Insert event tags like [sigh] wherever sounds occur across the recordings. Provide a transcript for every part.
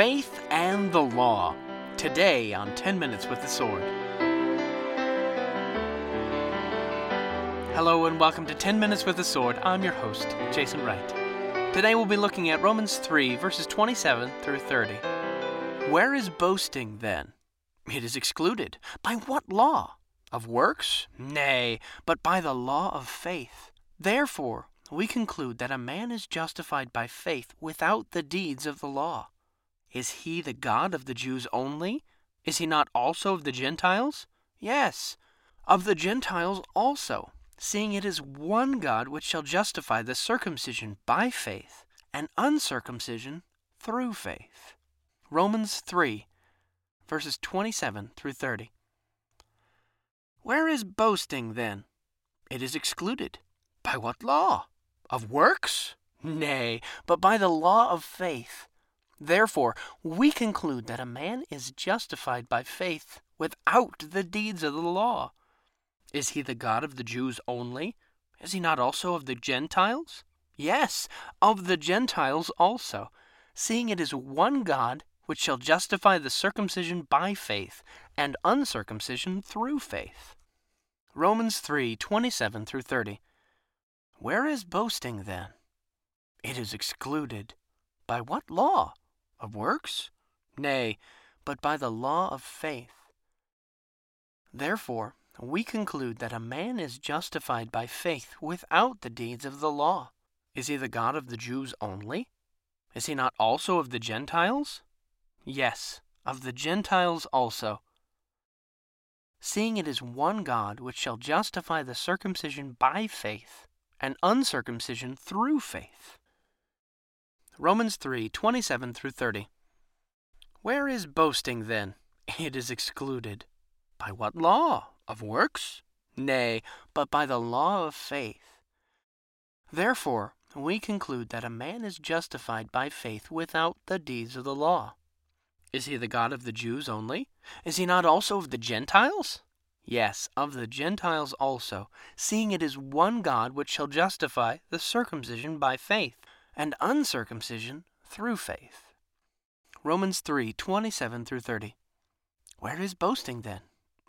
Faith and the Law. Today on 10 Minutes with the Sword. Hello and welcome to 10 Minutes with the Sword. I'm your host, Jason Wright. Today we'll be looking at Romans 3, verses 27 through 30. Where is boasting then? It is excluded. By what law? Of works? Nay, but by the law of faith. Therefore, we conclude that a man is justified by faith without the deeds of the law. Is he the God of the Jews only? Is he not also of the Gentiles? Yes, of the Gentiles also, seeing it is one God which shall justify the circumcision by faith and uncircumcision through faith. Romans 3, verses 27 through 30. Where is boasting then? It is excluded. By what law? Of works? Nay, but by the law of faith. Therefore, we conclude that a man is justified by faith without the deeds of the law. Is he the God of the Jews only? Is he not also of the Gentiles? Yes, of the Gentiles also, seeing it is one God which shall justify the circumcision by faith and uncircumcision through faith. Romans 3:27 through 30. Where is boasting then? It is excluded. By what law? Of works? Nay, but by the law of faith. Therefore, we conclude that a man is justified by faith without the deeds of the law. Is he the God of the Jews only? Is he not also of the Gentiles? Yes, of the Gentiles also. Seeing it is one God which shall justify the circumcision by faith and uncircumcision through faith. Romans 3 27 through 30. Where is boasting then? [laughs] It is excluded. By what law? Of works? Nay, but by the law of faith. Therefore, we conclude that a man is justified by faith without the deeds of the law. Is he the God of the Jews only? Is he not also of the Gentiles? Yes, of the Gentiles also, seeing it is one God which shall justify the circumcision by faith, and uncircumcision through faith. Romans 3 27 through 30. Where is boasting then?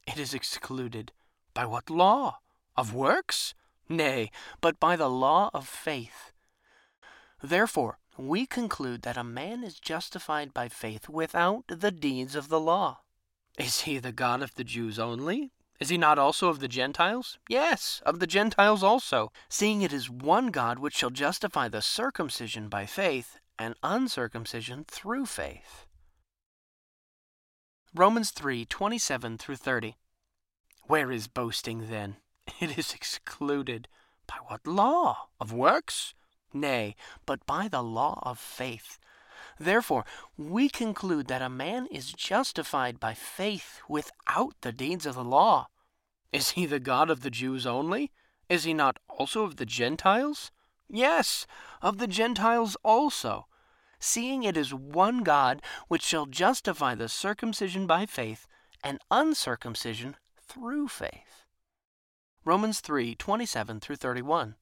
It is excluded. By what law? Of works? Nay, but by the law of faith. Therefore, we conclude that a man is justified by faith without the deeds of the law. Is he the God of the Jews only? Is he not also of the Gentiles? Yes, of the Gentiles also, seeing it is one God which shall justify the circumcision by faith and uncircumcision through faith. Romans 3 27 through 30. Where is boasting then? [laughs] It is excluded. By what law? Of works? Nay, but by the law of faith. Therefore, we conclude that a man is justified by faith without the deeds of the law. Is he the God of the Jews only? Is he not also of the Gentiles? Yes, of the Gentiles also, seeing it is one God which shall justify the circumcision by faith and uncircumcision through faith. Romans 3 27 through 31.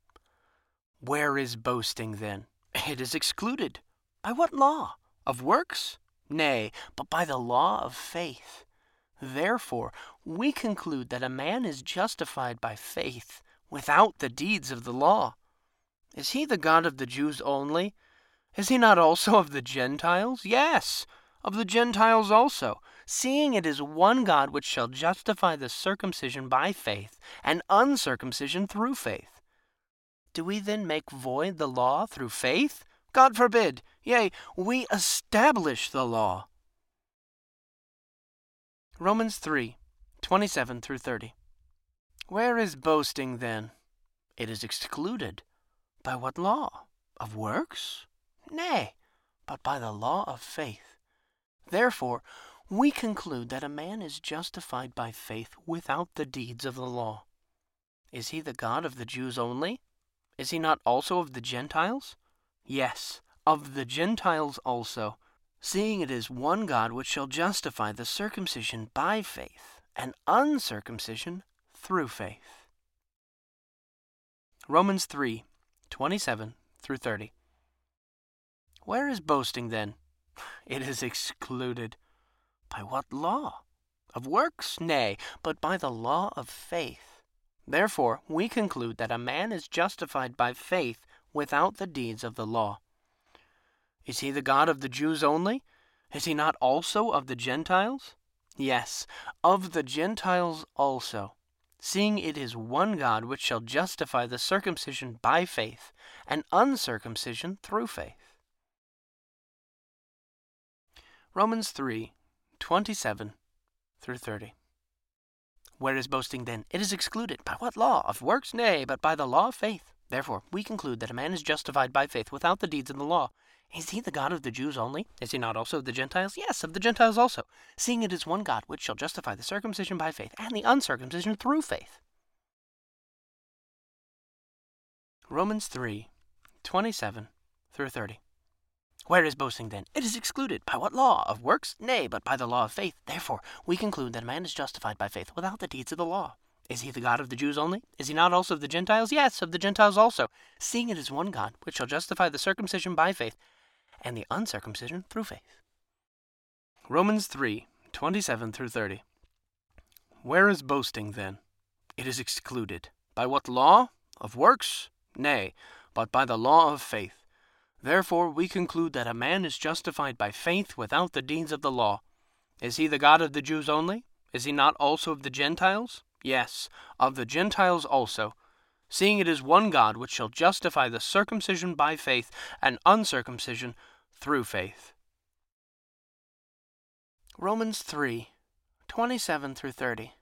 Where is boasting then? It is excluded. By what law? Of works? Nay, but by the law of faith. Therefore, we conclude that a man is justified by faith without the deeds of the law. Is he the God of the Jews only? Is he not also of the Gentiles? Yes, of the Gentiles also, seeing it is one God which shall justify the circumcision by faith and uncircumcision through faith. Do we then make void the law through faith? God forbid. Yea, we establish the law. Romans 3 27 through 30. Where is boasting then? It is excluded. By what law? Of works? Nay, but by the law of faith. Therefore, we conclude that a man is justified by faith without the deeds of the law. Is he the God of the Jews only? Is he not also of the Gentiles? Yes, of the Gentiles also, seeing it is one God which shall justify the circumcision by faith and uncircumcision through faith. Romans 3 27 through 30. Where is boasting then? [laughs] It is excluded. By what law? Of works? Nay, but by the law of faith. Therefore, we conclude that a man is justified by faith without the deeds of the law. Is he the God of the Jews only? Is he not also of the Gentiles? Yes, of the Gentiles also, seeing it is one God which shall justify the circumcision by faith, and uncircumcision through faith. Romans 3 27 through 30. Where is boasting then? It is excluded. By what law? Of works? Nay, but by the law of faith. Therefore, we conclude that a man is justified by faith without the deeds of the law. Is he the God of the Jews only? Is he not also of the Gentiles? Yes, of the Gentiles also, seeing it is one God which shall justify the circumcision by faith and the uncircumcision through faith. Romans 3 27 through 30. Where is boasting then? It is excluded. By what law? Of works? Nay, but by the law of faith. Therefore, we conclude that a man is justified by faith without the deeds of the law. Is he the God of the Jews only? Is he not also of the Gentiles? Yes, of the Gentiles also, seeing it is one God, which shall justify the circumcision by faith and the uncircumcision through faith. Romans 3 27 through 30. Where is boasting then? It is excluded. By what law? Of works? Nay, but by the law of faith. Therefore we conclude that a man is justified by faith without the deeds of the law. Is he the God of the Jews only? Is he not also of the Gentiles? Yes, of the Gentiles also, seeing it is one God which shall justify the circumcision by faith and uncircumcision through faith. Romans 3 27 through 30.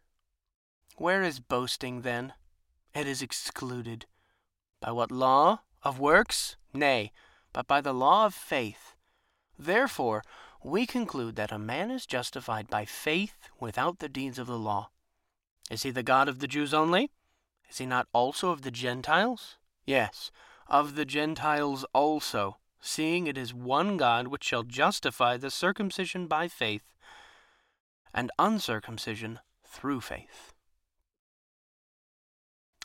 Where is boasting then? It is excluded. By what law? Of works? Nay, but by the law of faith. Therefore, we conclude that a man is justified by faith without the deeds of the law. Is he the God of the Jews only? Is he not also of the Gentiles? Yes, of the Gentiles also, seeing it is one God which shall justify the circumcision by faith and uncircumcision through faith.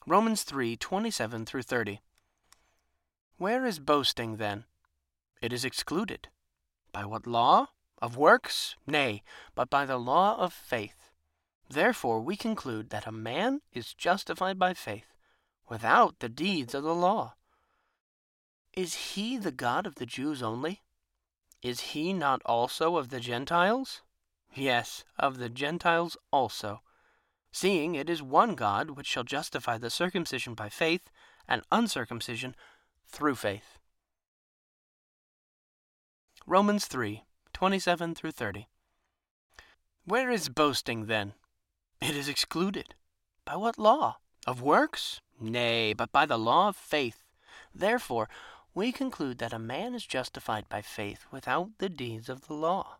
Romans 3 27 through 30. Where is boasting then? It is excluded. By what law? Of works? Nay, but by the law of faith. Therefore, we conclude that a man is justified by faith without the deeds of the law. Is he the God of the Jews only? Is he not also of the Gentiles? Yes, of the Gentiles also, seeing it is one God which shall justify the circumcision by faith and uncircumcision through faith. Romans 3 27 through 30. Where is boasting then? It is excluded. By what law? Of works? Nay, but by the law of faith. Therefore, we conclude that a man is justified by faith without the deeds of the law.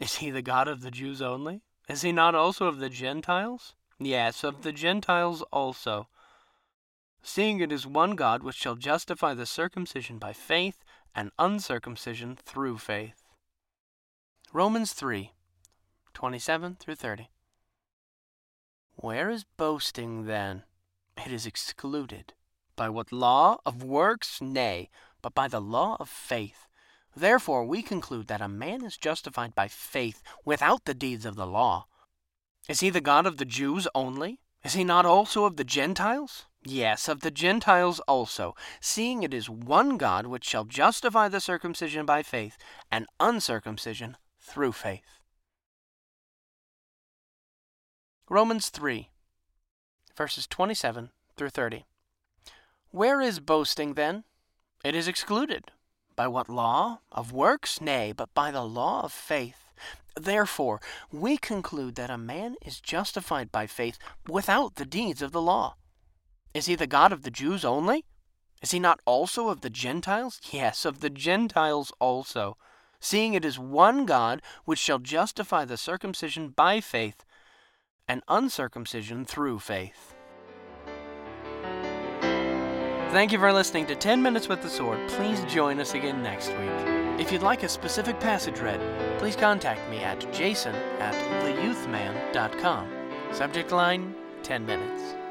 Is he the God of the Jews only? Is he not also of the Gentiles? Yes, of the Gentiles also. Seeing it is one God which shall justify the circumcision by faith and uncircumcision through faith. Romans 3 27 through 30. Where is boasting then? It is excluded. By what law? Of works? Nay, but by the law of faith. Therefore, we conclude that a man is justified by faith without the deeds of the law. Is he the God of the Jews only? Is he not also of the Gentiles? Yes, of the Gentiles also, seeing it is one God which shall justify the circumcision by faith and uncircumcision through faith. Romans 3, verses 27 through 30. Where is boasting then? It is excluded. By what law? Of works? Nay, but by the law of faith. Therefore, we conclude that a man is justified by faith without the deeds of the law. Is he the God of the Jews only? Is he not also of the Gentiles? Yes, of the Gentiles also, seeing it is one God which shall justify the circumcision by faith and uncircumcision through faith. Thank you for listening to 10 Minutes with the Sword. Please join us again next week. If you'd like a specific passage read, please contact me at jason at theyouthman.com. Subject line 10 minutes.